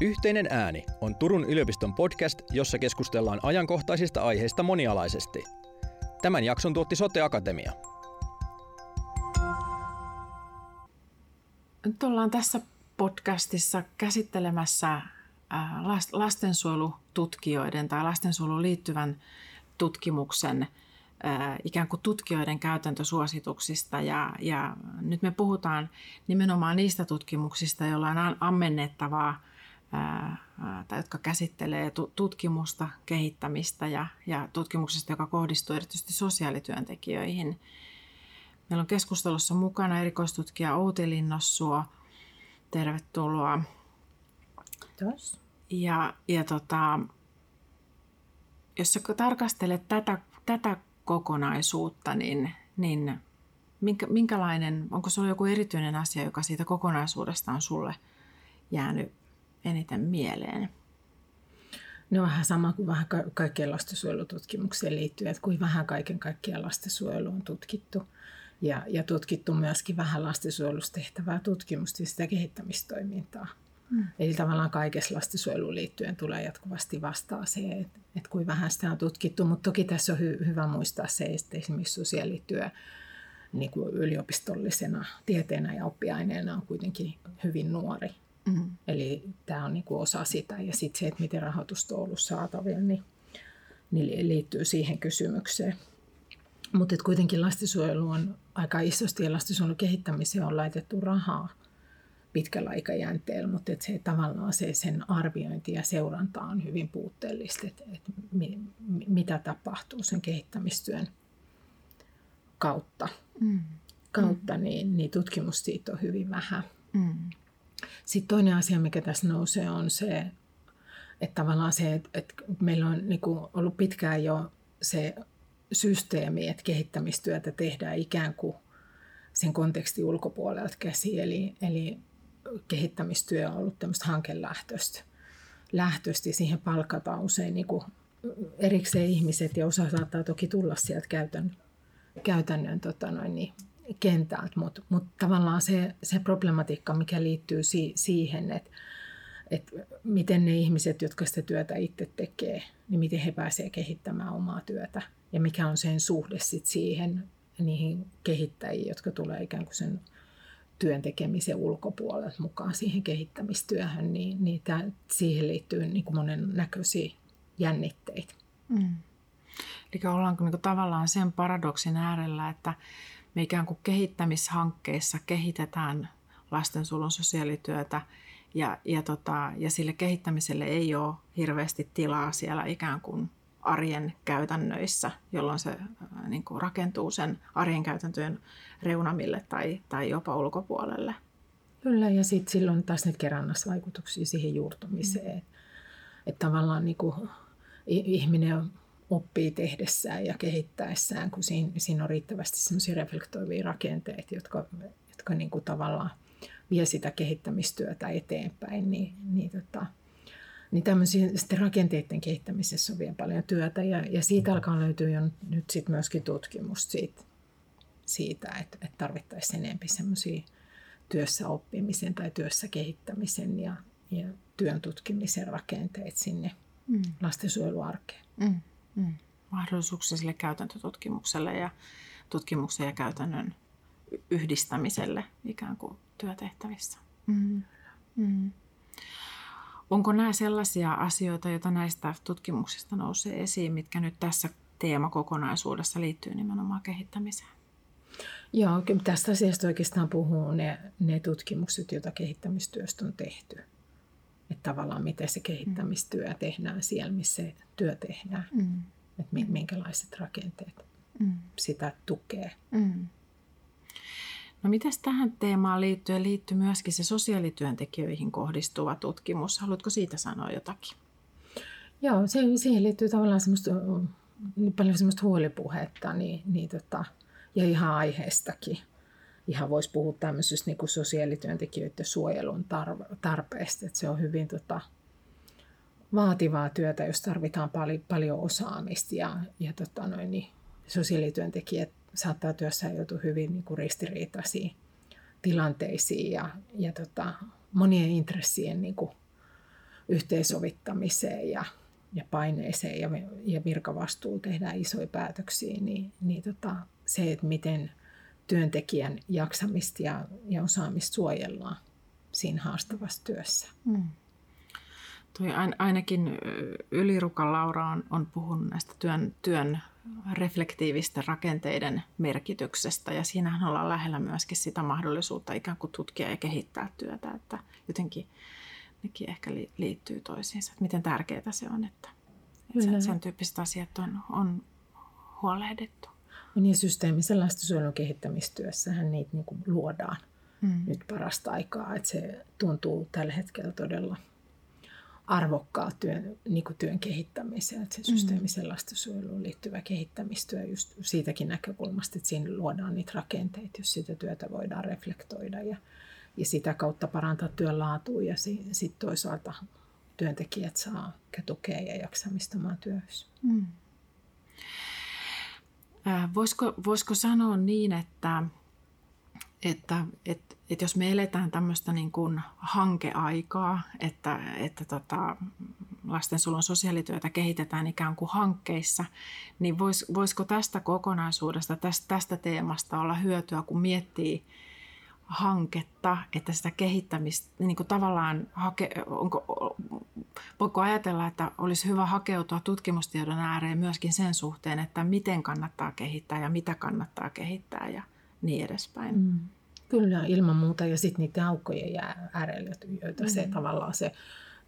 Yhteinen ääni on Turun yliopiston podcast, jossa keskustellaan ajankohtaisista aiheista monialaisesti. Tämän jakson tuotti Sote Akatemia. Nyt ollaan tässä podcastissa käsittelemässä lastensuojelututkijoiden tai lastensuojeluun liittyvän tutkimuksen ikään kuin tutkijoiden käytäntösuosituksista ja, ja nyt me puhutaan nimenomaan niistä tutkimuksista, joilla on ammennettavaa tai jotka käsittelee tutkimusta, kehittämistä ja, ja tutkimuksesta, joka kohdistuu erityisesti sosiaalityöntekijöihin. Meillä on keskustelussa mukana erikoistutkija Outi Linnossuo. Tervetuloa. Kiitos. Ja, ja tota, jos sä tarkastelet tätä, tätä kokonaisuutta, niin, niin minkä, minkälainen, onko sulla joku erityinen asia, joka siitä kokonaisuudesta on sulle jäänyt eniten mieleen? No vähän sama kuin vähän ka- kaikkien lastensuojelututkimukseen liittyen, että kuin vähän kaiken kaikkiaan lastensuojelu on tutkittu. Ja, ja tutkittu myöskin vähän lastensuojelusta tehtävää tutkimusta ja sitä kehittämistoimintaa. Mm. Eli tavallaan kaikessa lastensuojeluun liittyen tulee jatkuvasti vastaan se, että, että kuin vähän sitä on tutkittu, mutta toki tässä on hy, hyvä muistaa se, että esimerkiksi sosiaalityö niin kuin yliopistollisena tieteenä ja oppiaineena on kuitenkin hyvin nuori. Mm. Eli tämä on niin kuin osa sitä ja sitten se, että miten rahoitusta on ollut saatavilla, niin, niin liittyy siihen kysymykseen. Mutta kuitenkin lastensuojelu on aika isosti ja lastensuojelun kehittämiseen on laitettu rahaa pitkällä aikajänteellä, mutta et se tavallaan se, sen arviointi ja seuranta on hyvin puutteellista, että et mi, mitä tapahtuu sen kehittämistyön kautta. Mm. kautta mm. Niin, niin tutkimus siitä on hyvin vähän. Mm. Sitten toinen asia, mikä tässä nousee, on se, että tavallaan se, että, että meillä on niin kuin ollut pitkään jo se systeemi, että kehittämistyötä tehdään ikään kuin sen kontekstin ulkopuolelta käsi. Eli, eli kehittämistyö on ollut tämmöistä hankelähtöistä. Lähtöistä ja siihen palkataan usein niin kuin erikseen ihmiset ja osa saattaa toki tulla sieltä käytännön, käytännön tota noin, niin, kentältä, mutta mut tavallaan se, se problematiikka, mikä liittyy si, siihen, että et miten ne ihmiset, jotka sitä työtä itse tekee, niin miten he pääsevät kehittämään omaa työtä ja mikä on sen suhde sit siihen niihin kehittäjiin, jotka tulee ikään kuin sen työn tekemisen ulkopuolelta mukaan siihen kehittämistyöhön, niin, niin tämän, siihen liittyy niin kuin monen näköisiä jännitteitä. Mm. Eli ollaanko niin kuin tavallaan sen paradoksin äärellä, että me ikään kuin kehittämishankkeissa kehitetään lastensuojelun sosiaalityötä ja, ja, tota, ja sille kehittämiselle ei ole hirveästi tilaa siellä ikään kuin arjen käytännöissä, jolloin se äh, niin kuin rakentuu sen arjen käytäntöjen reunamille tai, tai jopa ulkopuolelle. Kyllä, ja sitten silloin taas nyt kerrannasvaikutuksia siihen juurtumiseen. Mm. Että tavallaan niin kuin ihminen oppii tehdessään ja kehittäessään, kun siinä, siinä on riittävästi semmoisia reflektoivia rakenteita, jotka, jotka niin kuin tavallaan vie sitä kehittämistyötä eteenpäin, niin, niin tota, niin tämmöisiä sitten rakenteiden kehittämisessä on vielä paljon työtä ja, ja siitä alkaa löytyä jo nyt sit myöskin tutkimusta siitä, siitä että, että tarvittaisiin enemmän semmoisia työssä oppimisen tai työssä kehittämisen ja, ja työn tutkimisen rakenteet sinne mm. lastensuojeluarkeen. Mm. Mm. Mahdollisuuksia sille käytäntötutkimukselle ja tutkimuksen ja käytännön yhdistämiselle ikään kuin työtehtävissä. Mm. Mm. Onko nämä sellaisia asioita, joita näistä tutkimuksista nousee esiin, mitkä nyt tässä teemakokonaisuudessa liittyy nimenomaan kehittämiseen? Joo, tästä asiasta oikeastaan puhuu ne, ne tutkimukset, joita kehittämistyöstä on tehty. Että tavallaan miten se kehittämistyö tehdään siellä, missä se työ tehdään. Mm. Että minkälaiset rakenteet mm. sitä tukee. Mm. No mitäs tähän teemaan liittyen liittyy myöskin se sosiaalityöntekijöihin kohdistuva tutkimus? Haluatko siitä sanoa jotakin? Joo, se, siihen liittyy tavallaan semmoista, niin paljon semmoista huolipuhetta niin, niin tota, ja ihan aiheestakin. Ihan voisi puhua tämmöisestä niin kuin sosiaalityöntekijöiden suojelun tarpeesta, että se on hyvin tota, vaativaa työtä, jos tarvitaan paljon, paljon osaamista ja, ja tota noin, niin sosiaalityöntekijät saattaa työssä joutua hyvin niin kuin ristiriitaisiin tilanteisiin ja, ja tota, monien intressien niin kuin yhteensovittamiseen ja, ja paineeseen ja, ja virkavastuulla tehdään isoja päätöksiä, niin, niin tota, se, että miten työntekijän jaksamista ja, ja osaamista suojellaan siinä haastavassa työssä. Mm. Toi ainakin Ylirukan Laura on, on puhunut näistä työn, työn reflektiivisten rakenteiden merkityksestä ja siinähän ollaan lähellä myöskin sitä mahdollisuutta ikään kuin tutkia ja kehittää työtä, että jotenkin nekin ehkä liittyy toisiinsa, että miten tärkeää se on, että, että sen, sen tyyppiset asiat on, on huolehdittu. Niin, systeemisen lastensuojelun kehittämistyössähän niitä niin kuin luodaan mm. nyt parasta aikaa, että se tuntuu tällä hetkellä todella arvokkaa työn, niin kuin työn kehittämiseen, että se mm. systeemisen lastensuojeluun liittyvä kehittämistyö just siitäkin näkökulmasta, että siinä luodaan niitä rakenteita, jos sitä työtä voidaan reflektoida ja, ja sitä kautta parantaa työn laatua ja sitten sit toisaalta työntekijät saa tukea ja jaksamista omaan työhössä. Mm. Äh, voisiko, voisiko sanoa niin, että, että, että, että jos me eletään tämmöistä niin kuin hankeaikaa, että, että tota, lastensuojelun sosiaalityötä kehitetään ikään kuin hankkeissa, niin vois, voisiko tästä kokonaisuudesta, tästä, tästä teemasta olla hyötyä, kun miettii hanketta, että sitä kehittämistä niin kuin tavallaan hake, onko, voiko ajatella, että olisi hyvä hakeutua tutkimustiedon ääreen myöskin sen suhteen, että miten kannattaa kehittää ja mitä kannattaa kehittää ja niin edespäin. Mm. Kyllä, ilman muuta. Ja sitten niiden aukkojen äärelle, joita mm. se tavallaan se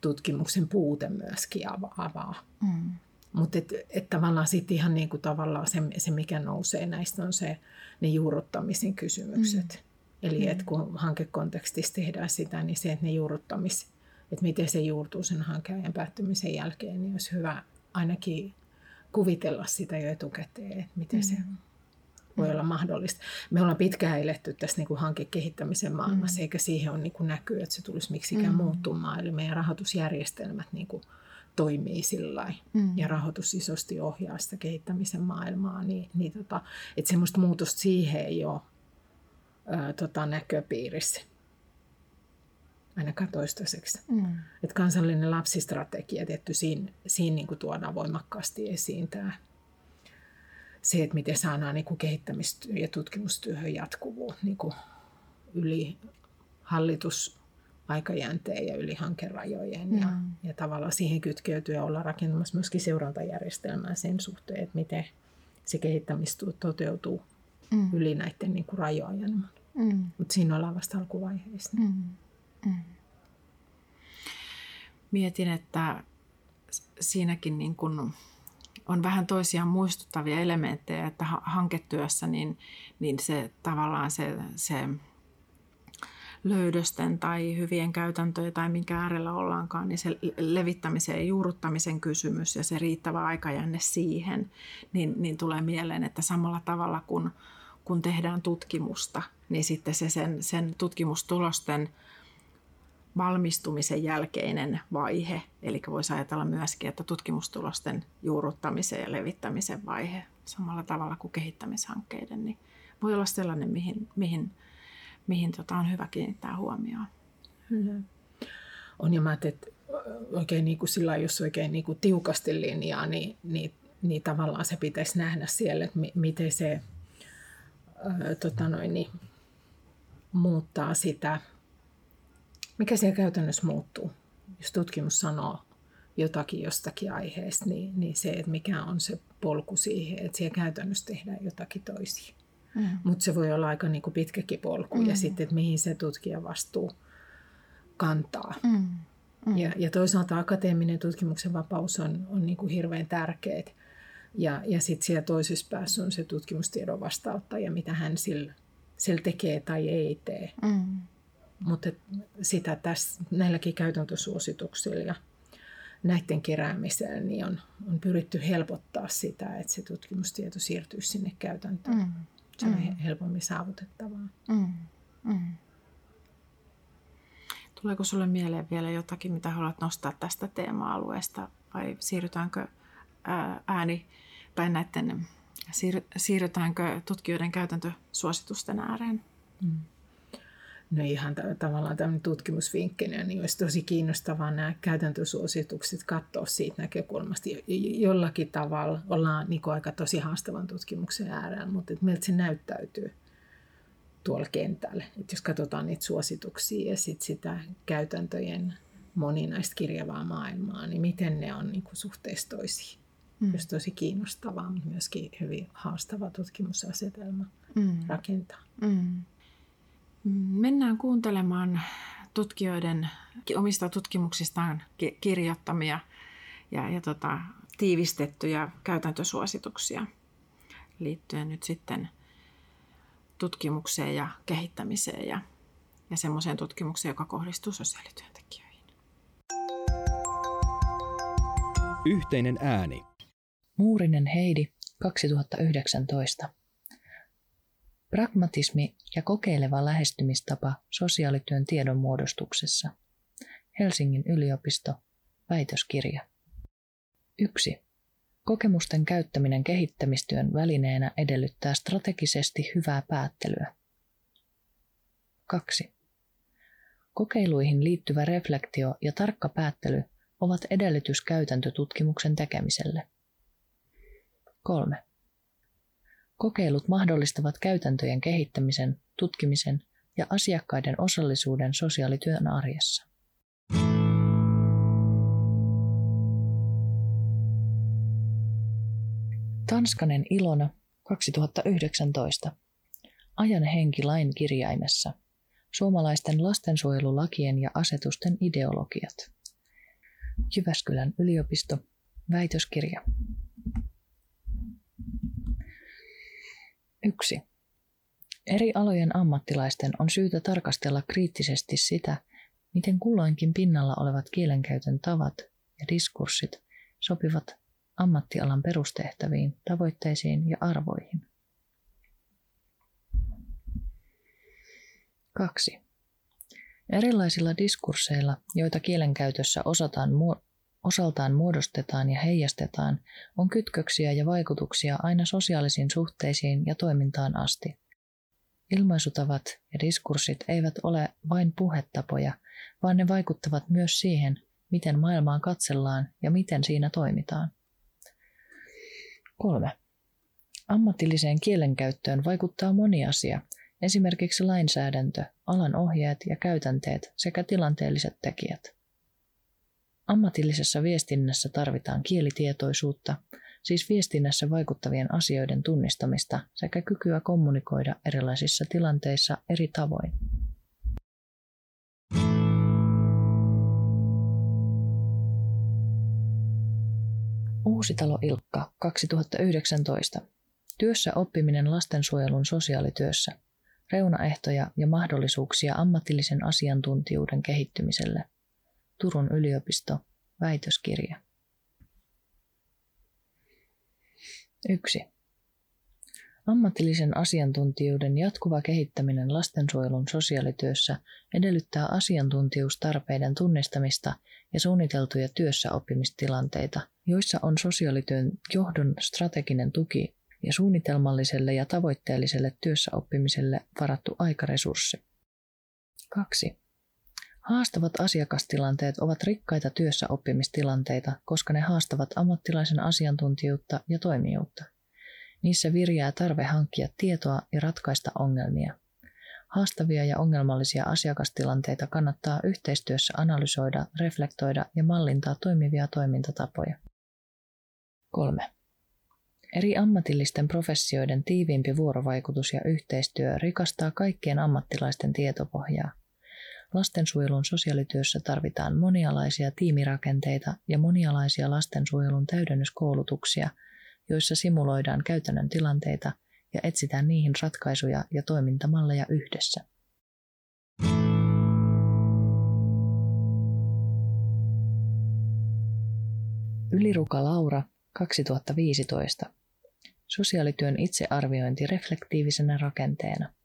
tutkimuksen puute myöskin avaa. Mm. Mutta et, et tavallaan sitten ihan niinku tavallaan se, se, mikä nousee näistä, on se ne juurruttamisen kysymykset. Mm. Eli mm. että kun hankekontekstissa tehdään sitä, niin se, että ne juurruttamis, että miten se juurtuu sen hankkeen päättymisen jälkeen, niin olisi hyvä ainakin kuvitella sitä jo etukäteen, että miten mm. se voi mm. olla mahdollista. Me ollaan pitkään eletty tässä niin kuin hankekehittämisen maailmassa, mm. eikä siihen ole niin kuin näkyy, että se tulisi miksikään mm. muuttumaan. Eli meidän rahoitusjärjestelmät niin kuin toimii sillä mm. ja rahoitus isosti ohjaa sitä kehittämisen maailmaa, niin, niin tota, että semmoista muutosta siihen ei ole ää, tota, näköpiirissä ainakaan toistaiseksi. Mm. Et kansallinen lapsistrategia tietty siinä, siinä niin kuin tuodaan voimakkaasti esiin tämä se, että miten saadaan niin kuin kehittämistyö ja tutkimustyöhön jatkuvuus niin kuin yli hallitus aikajänteen ja yli hankerajojen. Mm. Ja, ja tavallaan siihen kytkeytyy ja olla rakentamassa myöskin seurantajärjestelmää sen suhteen, että miten se kehittämistyö toteutuu mm. yli näiden niin kuin rajojen. Mm. Mutta siinä ollaan vasta alkuvaiheessa. Mm. Mm. Mietin, että siinäkin niin kun on vähän toisiaan muistuttavia elementtejä, että hanketyössä niin, niin se tavallaan se, se löydösten tai hyvien käytäntöjen tai minkä äärellä ollaankaan, niin se levittämisen ja juurruttamisen kysymys ja se riittävä aikajänne siihen, niin, niin tulee mieleen, että samalla tavalla kun, kun tehdään tutkimusta, niin sitten se sen, sen tutkimustulosten valmistumisen jälkeinen vaihe. Eli voisi ajatella myöskin, että tutkimustulosten juurruttamisen ja levittämisen vaihe samalla tavalla kuin kehittämishankkeiden, niin voi olla sellainen, mihin, mihin, mihin tota on hyvä kiinnittää huomioon. Hmm. On ja mä että oikein niin kuin sillä jos oikein niin kuin tiukasti linjaa, niin, niin, niin tavallaan se pitäisi nähdä siellä, että miten se ää, tota noin, niin, muuttaa sitä mikä siellä käytännössä muuttuu? Jos tutkimus sanoo jotakin jostakin aiheesta, niin, niin se, että mikä on se polku siihen, että siellä käytännössä tehdään jotakin toisia. Mm. Mutta se voi olla aika niin kuin pitkäkin polku mm. ja sitten, että mihin se tutkija vastuu kantaa. Mm. Mm. Ja, ja toisaalta akateeminen tutkimuksen vapaus on, on niin kuin hirveän tärkeä. Ja, ja sitten siellä toisessa päässä on se tutkimustiedon vastauttaja, mitä hän sillä, sillä tekee tai ei tee. Mm. Mutta sitä tässä, näilläkin käytäntösuosituksilla ja näiden keräämisellä niin on, on pyritty helpottaa sitä, että se tutkimustieto siirtyy sinne käytäntöön. Mm. Se on mm. helpommin saavutettavaa. Mm. Mm. Tuleeko sinulle mieleen vielä jotakin, mitä haluat nostaa tästä teema-alueesta vai siirrytäänkö ääni tai näiden, siirrytäänkö tutkijoiden käytäntösuositusten ääreen? Mm. no ihan t- tavallaan tämmöinen tutkimusvinkkinä, niin olisi tosi kiinnostavaa nämä käytäntösuositukset katsoa siitä näkökulmasta. Jollakin tavalla ollaan niin aika tosi haastavan tutkimuksen äärellä, mutta että miltä se näyttäytyy tuolla kentällä. Että jos katsotaan niitä suosituksia ja sit sitä käytäntöjen moninaista kirjavaa maailmaa, niin miten ne on niin kuin suhteessa toisiin. Mm. Jos tosi kiinnostavaa, mutta myöskin hyvin haastava tutkimusasetelma mm. rakentaa. Mm. Mennään kuuntelemaan tutkijoiden omista tutkimuksistaan kirjoittamia ja, ja tota, tiivistettyjä käytäntösuosituksia liittyen nyt sitten tutkimukseen ja kehittämiseen ja, ja semmoiseen tutkimukseen, joka kohdistuu sosiaalityöntekijöihin. Yhteinen ääni. Muurinen Heidi 2019. Pragmatismi ja kokeileva lähestymistapa sosiaalityön tiedonmuodostuksessa. Helsingin yliopisto. Väitöskirja. 1. Kokemusten käyttäminen kehittämistyön välineenä edellyttää strategisesti hyvää päättelyä. 2. Kokeiluihin liittyvä reflektio ja tarkka päättely ovat edellytys käytäntötutkimuksen tekemiselle. 3. Kokeilut mahdollistavat käytäntöjen kehittämisen, tutkimisen ja asiakkaiden osallisuuden sosiaalityön arjessa. Tanskanen Ilona 2019. Ajan henki lain kirjaimessa. Suomalaisten lastensuojelulakien ja asetusten ideologiat. Jyväskylän yliopisto. Väitöskirja. 1. Eri alojen ammattilaisten on syytä tarkastella kriittisesti sitä, miten kulloinkin pinnalla olevat kielenkäytön tavat ja diskurssit sopivat ammattialan perustehtäviin, tavoitteisiin ja arvoihin. 2. Erilaisilla diskursseilla, joita kielenkäytössä osataan osaltaan muodostetaan ja heijastetaan, on kytköksiä ja vaikutuksia aina sosiaalisiin suhteisiin ja toimintaan asti. Ilmaisutavat ja diskurssit eivät ole vain puhetapoja, vaan ne vaikuttavat myös siihen, miten maailmaan katsellaan ja miten siinä toimitaan. 3. Ammatilliseen kielenkäyttöön vaikuttaa moni asia, esimerkiksi lainsäädäntö, alan ohjeet ja käytänteet sekä tilanteelliset tekijät. Ammatillisessa viestinnässä tarvitaan kielitietoisuutta, siis viestinnässä vaikuttavien asioiden tunnistamista sekä kykyä kommunikoida erilaisissa tilanteissa eri tavoin. Uusitalo Ilkka 2019. Työssä oppiminen lastensuojelun sosiaalityössä. Reunaehtoja ja mahdollisuuksia ammatillisen asiantuntijuuden kehittymiselle – Turun yliopisto, väitöskirja. 1. Ammatillisen asiantuntijuuden jatkuva kehittäminen lastensuojelun sosiaalityössä edellyttää asiantuntijuustarpeiden tunnistamista ja suunniteltuja työssäoppimistilanteita, joissa on sosiaalityön johdon strateginen tuki ja suunnitelmalliselle ja tavoitteelliselle työssäoppimiselle varattu aikaresurssi. 2. Haastavat asiakastilanteet ovat rikkaita työssä oppimistilanteita, koska ne haastavat ammattilaisen asiantuntijuutta ja toimijuutta. Niissä virjää tarve hankkia tietoa ja ratkaista ongelmia. Haastavia ja ongelmallisia asiakastilanteita kannattaa yhteistyössä analysoida, reflektoida ja mallintaa toimivia toimintatapoja. 3. Eri ammatillisten professioiden tiiviimpi vuorovaikutus ja yhteistyö rikastaa kaikkien ammattilaisten tietopohjaa. Lastensuojelun sosiaalityössä tarvitaan monialaisia tiimirakenteita ja monialaisia lastensuojelun täydennyskoulutuksia, joissa simuloidaan käytännön tilanteita ja etsitään niihin ratkaisuja ja toimintamalleja yhdessä. Yliruka Laura 2015. Sosiaalityön itsearviointi reflektiivisenä rakenteena.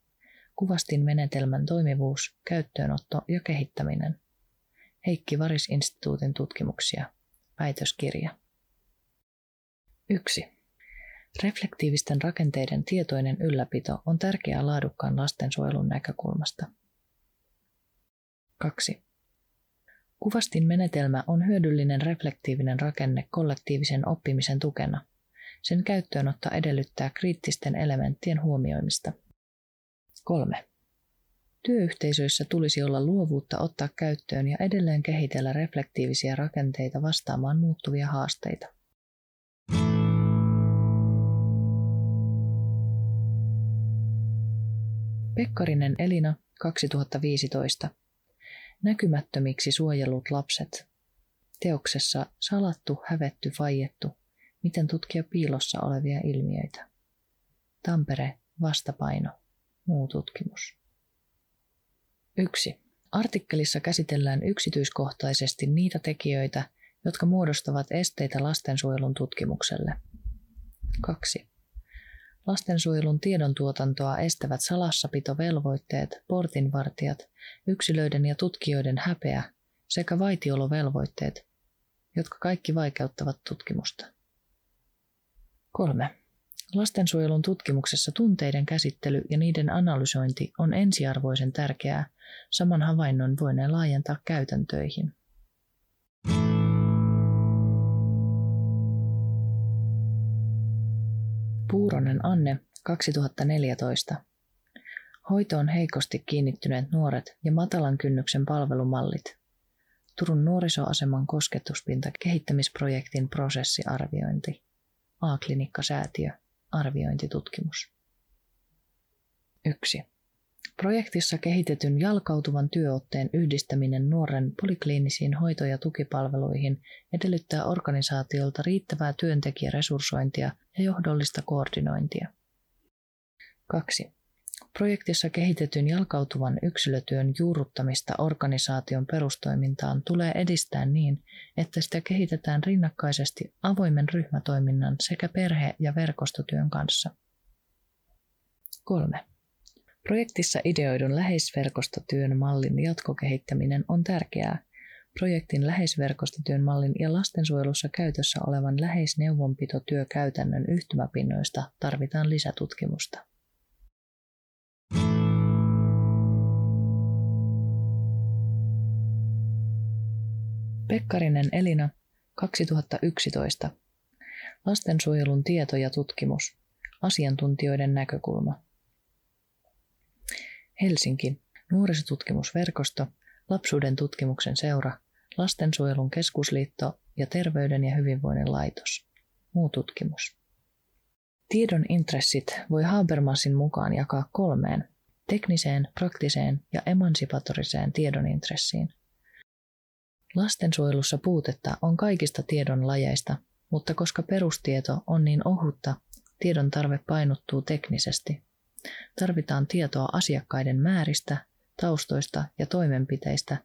Kuvastin menetelmän toimivuus, käyttöönotto ja kehittäminen. Heikki Varis-instituutin tutkimuksia. Väitöskirja. 1. Reflektiivisten rakenteiden tietoinen ylläpito on tärkeää laadukkaan lastensuojelun näkökulmasta. 2. Kuvastin menetelmä on hyödyllinen reflektiivinen rakenne kollektiivisen oppimisen tukena. Sen käyttöönotto edellyttää kriittisten elementtien huomioimista. 3. Työyhteisöissä tulisi olla luovuutta ottaa käyttöön ja edelleen kehitellä reflektiivisiä rakenteita vastaamaan muuttuvia haasteita. Pekkarinen Elina 2015. Näkymättömiksi suojellut lapset. Teoksessa salattu, hävetty, vaiettu. Miten tutkia piilossa olevia ilmiöitä. Tampere, vastapaino. Muu tutkimus. 1. Artikkelissa käsitellään yksityiskohtaisesti niitä tekijöitä, jotka muodostavat esteitä lastensuojelun tutkimukselle. 2. Lastensuojelun tiedontuotantoa estävät salassapitovelvoitteet, portinvartijat, yksilöiden ja tutkijoiden häpeä sekä vaitiolovelvoitteet, jotka kaikki vaikeuttavat tutkimusta. 3. Lastensuojelun tutkimuksessa tunteiden käsittely ja niiden analysointi on ensiarvoisen tärkeää, saman havainnon voineen laajentaa käytäntöihin. Puuronen Anne, 2014. Hoitoon heikosti kiinnittyneet nuoret ja matalan kynnyksen palvelumallit. Turun nuorisoaseman kosketuspinta kehittämisprojektin prosessiarviointi. A-klinikkasäätiö. Arviointitutkimus. 1. Projektissa kehitetyn jalkautuvan työotteen yhdistäminen nuoren polikliinisiin hoito- ja tukipalveluihin edellyttää organisaatiolta riittävää työntekijäresurssointia ja johdollista koordinointia. 2. Projektissa kehitetyn jalkautuvan yksilötyön juurruttamista organisaation perustoimintaan tulee edistää niin, että sitä kehitetään rinnakkaisesti avoimen ryhmätoiminnan sekä perhe- ja verkostotyön kanssa. 3. Projektissa ideoidun läheisverkostotyön mallin jatkokehittäminen on tärkeää. Projektin läheisverkostotyön mallin ja lastensuojelussa käytössä olevan läheisneuvonpitotyökäytännön yhtymäpinnoista tarvitaan lisätutkimusta. Pekkarinen Elina, 2011. Lastensuojelun tieto ja tutkimus. Asiantuntijoiden näkökulma. Helsinki, Nuorisotutkimusverkosto, Lapsuuden tutkimuksen seura, Lastensuojelun keskusliitto ja Terveyden ja hyvinvoinnin laitos. Muu tutkimus. Tiedon intressit voi Habermasin mukaan jakaa kolmeen, tekniseen, praktiseen ja emansipatoriseen tiedon intressiin. Lastensuojelussa puutetta on kaikista tiedon lajeista, mutta koska perustieto on niin ohutta, tiedon tarve painottuu teknisesti. Tarvitaan tietoa asiakkaiden määristä, taustoista ja toimenpiteistä,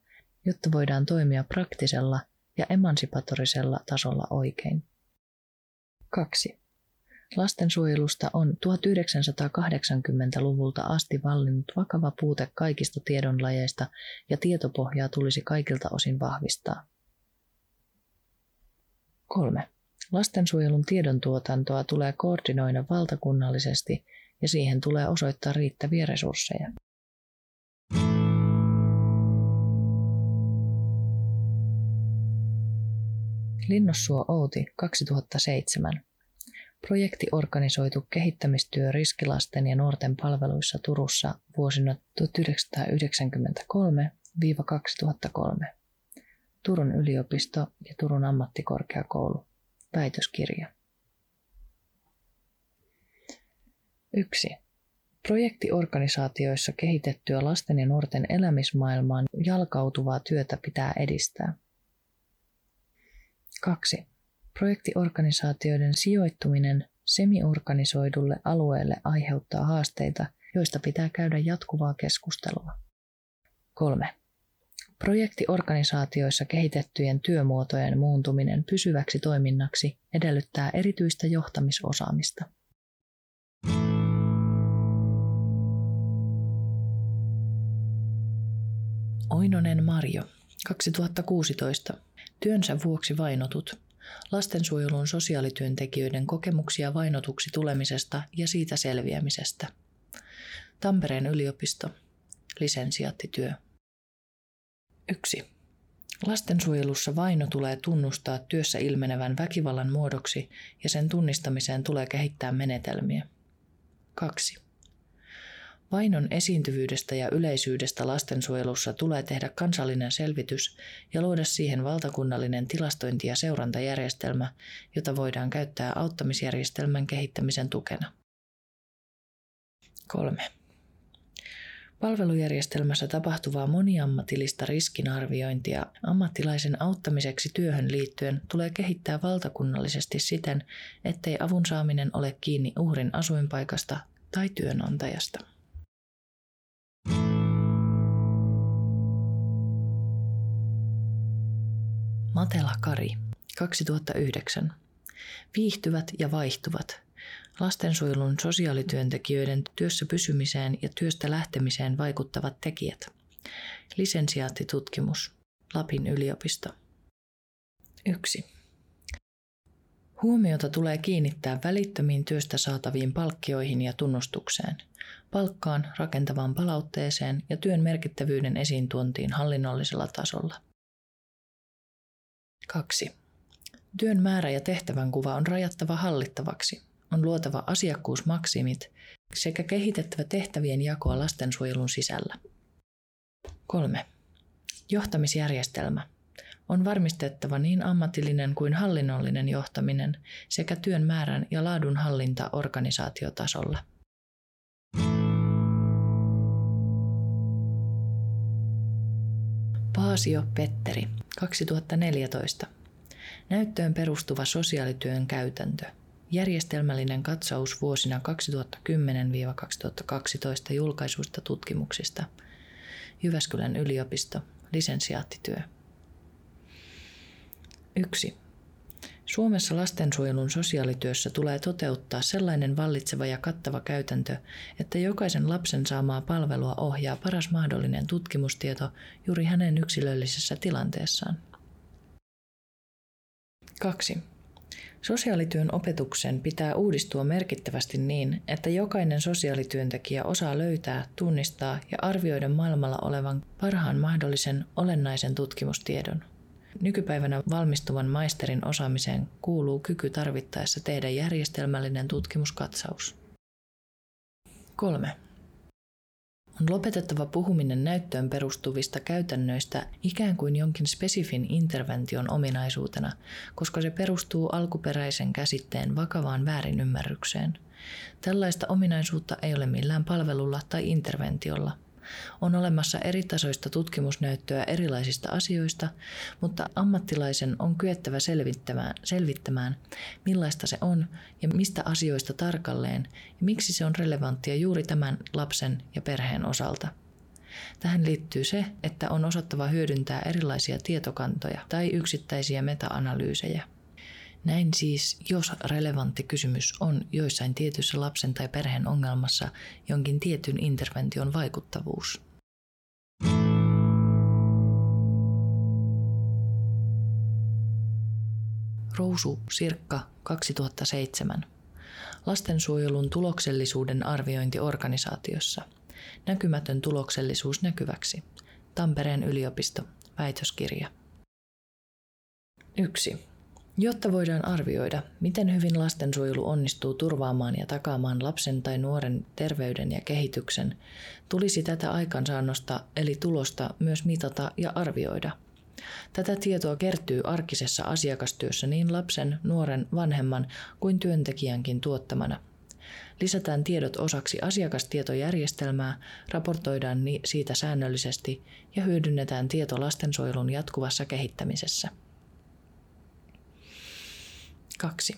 jotta voidaan toimia praktisella ja emansipatorisella tasolla oikein. 2. Lastensuojelusta on 1980-luvulta asti vallinnut vakava puute kaikista tiedonlajeista ja tietopohjaa tulisi kaikilta osin vahvistaa. 3. Lastensuojelun tiedontuotantoa tulee koordinoida valtakunnallisesti ja siihen tulee osoittaa riittäviä resursseja. Linnossuo Outi 2007 Projekti organisoitu kehittämistyö riskilasten ja nuorten palveluissa Turussa vuosina 1993-2003. Turun yliopisto ja Turun ammattikorkeakoulu. Väitöskirja. 1. Projektiorganisaatioissa kehitettyä lasten ja nuorten elämismaailmaan jalkautuvaa työtä pitää edistää. 2. Projektiorganisaatioiden sijoittuminen semiorganisoidulle alueelle aiheuttaa haasteita, joista pitää käydä jatkuvaa keskustelua. 3. Projektiorganisaatioissa kehitettyjen työmuotojen muuntuminen pysyväksi toiminnaksi edellyttää erityistä johtamisosaamista. Oinonen Marjo, 2016. Työnsä vuoksi vainotut. Lastensuojelun sosiaalityöntekijöiden kokemuksia vainotuksi tulemisesta ja siitä selviämisestä. Tampereen yliopisto. Lisensiaattityö. Yksi. Lastensuojelussa vaino tulee tunnustaa työssä ilmenevän väkivallan muodoksi ja sen tunnistamiseen tulee kehittää menetelmiä. 2. Vainon esiintyvyydestä ja yleisyydestä lastensuojelussa tulee tehdä kansallinen selvitys ja luoda siihen valtakunnallinen tilastointi- ja seurantajärjestelmä, jota voidaan käyttää auttamisjärjestelmän kehittämisen tukena. 3. Palvelujärjestelmässä tapahtuvaa moniammatillista riskinarviointia ammattilaisen auttamiseksi työhön liittyen tulee kehittää valtakunnallisesti siten, ettei avun saaminen ole kiinni uhrin asuinpaikasta tai työnantajasta. Matela Kari, 2009. Viihtyvät ja vaihtuvat. Lastensuojelun sosiaalityöntekijöiden työssä pysymiseen ja työstä lähtemiseen vaikuttavat tekijät. Lisensiaattitutkimus. Lapin yliopisto. 1. Huomiota tulee kiinnittää välittömiin työstä saataviin palkkioihin ja tunnustukseen, palkkaan, rakentavaan palautteeseen ja työn merkittävyyden esiintuontiin hallinnollisella tasolla. 2. Työn määrä ja tehtävän kuva on rajattava hallittavaksi, on luotava asiakkuusmaksimit sekä kehitettävä tehtävien jakoa lastensuojelun sisällä. 3. Johtamisjärjestelmä. On varmistettava niin ammatillinen kuin hallinnollinen johtaminen sekä työn määrän ja laadun hallinta organisaatiotasolla. Paasio Petteri, 2014. Näyttöön perustuva sosiaalityön käytäntö – Järjestelmällinen katsaus vuosina 2010-2012 julkaisuista tutkimuksista. Jyväskylän yliopisto, lisensiaattityö. 1. Suomessa lastensuojelun sosiaalityössä tulee toteuttaa sellainen vallitseva ja kattava käytäntö, että jokaisen lapsen saamaa palvelua ohjaa paras mahdollinen tutkimustieto juuri hänen yksilöllisessä tilanteessaan. 2. Sosiaalityön opetuksen pitää uudistua merkittävästi niin, että jokainen sosiaalityöntekijä osaa löytää, tunnistaa ja arvioida maailmalla olevan parhaan mahdollisen olennaisen tutkimustiedon. Nykypäivänä valmistuvan maisterin osaamiseen kuuluu kyky tarvittaessa tehdä järjestelmällinen tutkimuskatsaus. 3. On lopetettava puhuminen näyttöön perustuvista käytännöistä ikään kuin jonkin spesifin intervention ominaisuutena, koska se perustuu alkuperäisen käsitteen vakavaan väärinymmärrykseen. Tällaista ominaisuutta ei ole millään palvelulla tai interventiolla – on olemassa eritasoista tutkimusnäyttöä erilaisista asioista, mutta ammattilaisen on kyettävä selvittämään, selvittämään, millaista se on ja mistä asioista tarkalleen ja miksi se on relevanttia juuri tämän lapsen ja perheen osalta. Tähän liittyy se, että on osattava hyödyntää erilaisia tietokantoja tai yksittäisiä meta-analyysejä. Näin siis, jos relevantti kysymys on joissain tietyissä lapsen tai perheen ongelmassa jonkin tietyn intervention vaikuttavuus. Rousu Sirkka 2007. Lastensuojelun tuloksellisuuden arviointi organisaatiossa. Näkymätön tuloksellisuus näkyväksi. Tampereen yliopisto. Väitöskirja. 1. Jotta voidaan arvioida, miten hyvin lastensuojelu onnistuu turvaamaan ja takaamaan lapsen tai nuoren terveyden ja kehityksen, tulisi tätä aikansaannosta eli tulosta myös mitata ja arvioida. Tätä tietoa kertyy arkisessa asiakastyössä niin lapsen, nuoren, vanhemman kuin työntekijänkin tuottamana. Lisätään tiedot osaksi asiakastietojärjestelmää, raportoidaan siitä säännöllisesti ja hyödynnetään tieto lastensuojelun jatkuvassa kehittämisessä. 2.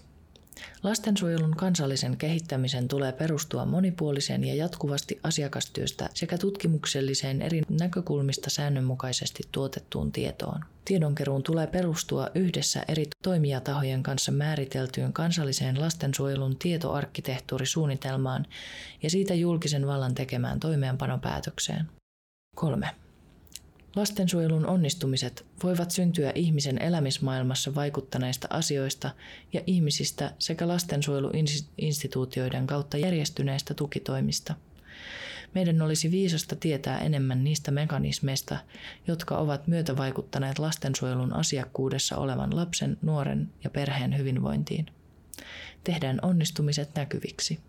Lastensuojelun kansallisen kehittämisen tulee perustua monipuoliseen ja jatkuvasti asiakastyöstä sekä tutkimukselliseen eri näkökulmista säännönmukaisesti tuotettuun tietoon. Tiedonkeruun tulee perustua yhdessä eri toimijatahojen kanssa määriteltyyn kansalliseen lastensuojelun tietoarkkitehtuurisuunnitelmaan ja siitä julkisen vallan tekemään toimeenpanopäätökseen. 3. Lastensuojelun onnistumiset voivat syntyä ihmisen elämismaailmassa vaikuttaneista asioista ja ihmisistä sekä lastensuojeluinstituutioiden kautta järjestyneistä tukitoimista. Meidän olisi viisasta tietää enemmän niistä mekanismeista, jotka ovat myötävaikuttaneet lastensuojelun asiakkuudessa olevan lapsen, nuoren ja perheen hyvinvointiin. Tehdään onnistumiset näkyviksi.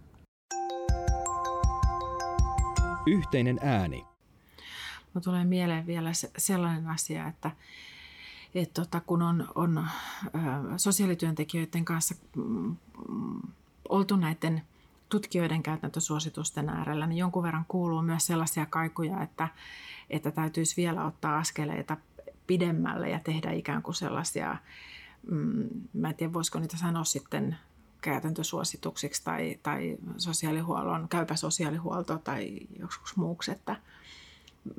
Yhteinen ääni. Mulla tulee mieleen vielä sellainen asia, että, että tota, kun on, on sosiaalityöntekijöiden kanssa mm, oltu näiden tutkijoiden käytäntösuositusten äärellä, niin jonkun verran kuuluu myös sellaisia kaikuja, että, että täytyisi vielä ottaa askeleita pidemmälle ja tehdä ikään kuin sellaisia, mm, mä en tiedä voisiko niitä sanoa sitten käytäntösuosituksiksi tai, tai sosiaalihuollon, käypä sosiaalihuolto tai joskus muuksi, että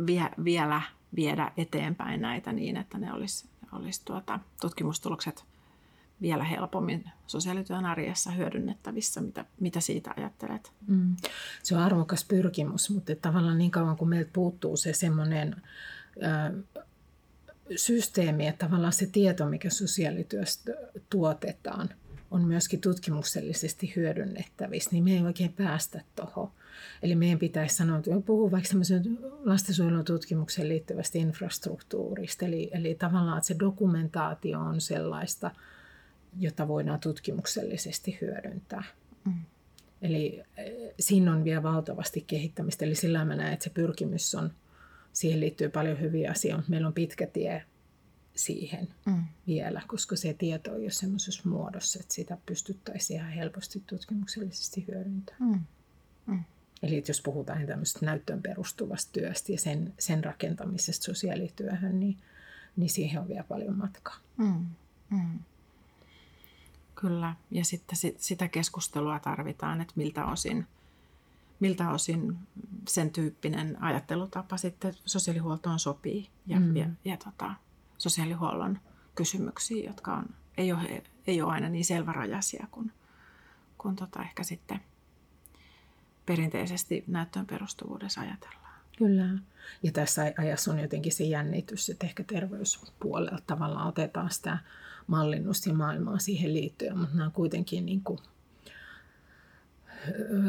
vie, vielä viedä eteenpäin näitä niin, että ne olisi, olisi tuota, tutkimustulokset vielä helpommin sosiaalityön arjessa hyödynnettävissä. Mitä, mitä siitä ajattelet? Mm. Se on arvokas pyrkimys, mutta tavallaan niin kauan kuin meiltä puuttuu se semmoinen systeemi, että tavallaan se tieto, mikä sosiaalityöstä tuotetaan, on myöskin tutkimuksellisesti hyödynnettävissä, niin me ei oikein päästä tuohon. Eli meidän pitäisi sanoa, että puhuu vaikka semmoisen lastensuojelun tutkimukseen liittyvästä infrastruktuurista, eli, eli tavallaan, että se dokumentaatio on sellaista, jota voidaan tutkimuksellisesti hyödyntää. Mm. Eli eh, siinä on vielä valtavasti kehittämistä. Eli sillä mä näen, että se pyrkimys on, siihen liittyy paljon hyviä asioita, meillä on pitkä tie siihen mm. vielä, koska se tieto on jo semmoisessa muodossa, että sitä pystyttäisiin ihan helposti tutkimuksellisesti hyödyntämään. Mm. Mm. Eli jos puhutaan tämmöisestä näyttöön perustuvasta työstä ja sen, sen rakentamisesta sosiaalityöhön, niin, niin siihen on vielä paljon matkaa. Mm. Mm. Kyllä, ja sitten sitä keskustelua tarvitaan, että miltä osin, miltä osin sen tyyppinen ajattelutapa sitten sosiaalihuoltoon sopii ja, mm. ja, ja tota, sosiaalihuollon kysymyksiä, jotka on, ei, ole, ei ole aina niin selvärajaisia kuin, kuin tota ehkä sitten perinteisesti näyttöön perustuvuudessa ajatellaan. Kyllä. Ja tässä ajassa on jotenkin se jännitys, että ehkä terveyspuolella tavallaan otetaan sitä mallinnusta ja maailmaa siihen liittyen, mutta nämä on kuitenkin niin kuin,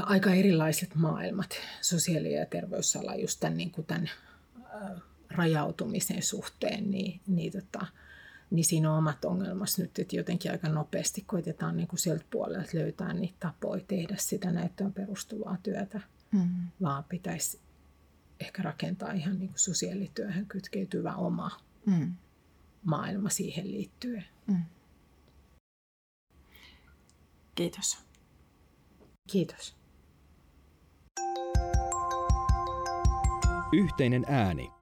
aika erilaiset maailmat, sosiaali- ja terveysala just tämän, niin kuin tämän rajautumisen suhteen, niin, niin, tota, niin siinä on omat ongelmat nyt, että jotenkin aika nopeasti koitetaan niin kuin sieltä puolelta löytää niitä tapoja tehdä sitä näyttöön perustuvaa työtä, mm. vaan pitäisi ehkä rakentaa ihan niin kuin sosiaalityöhön kytkeytyvä oma mm. maailma siihen liittyen. Mm. Kiitos. Kiitos. Yhteinen ääni.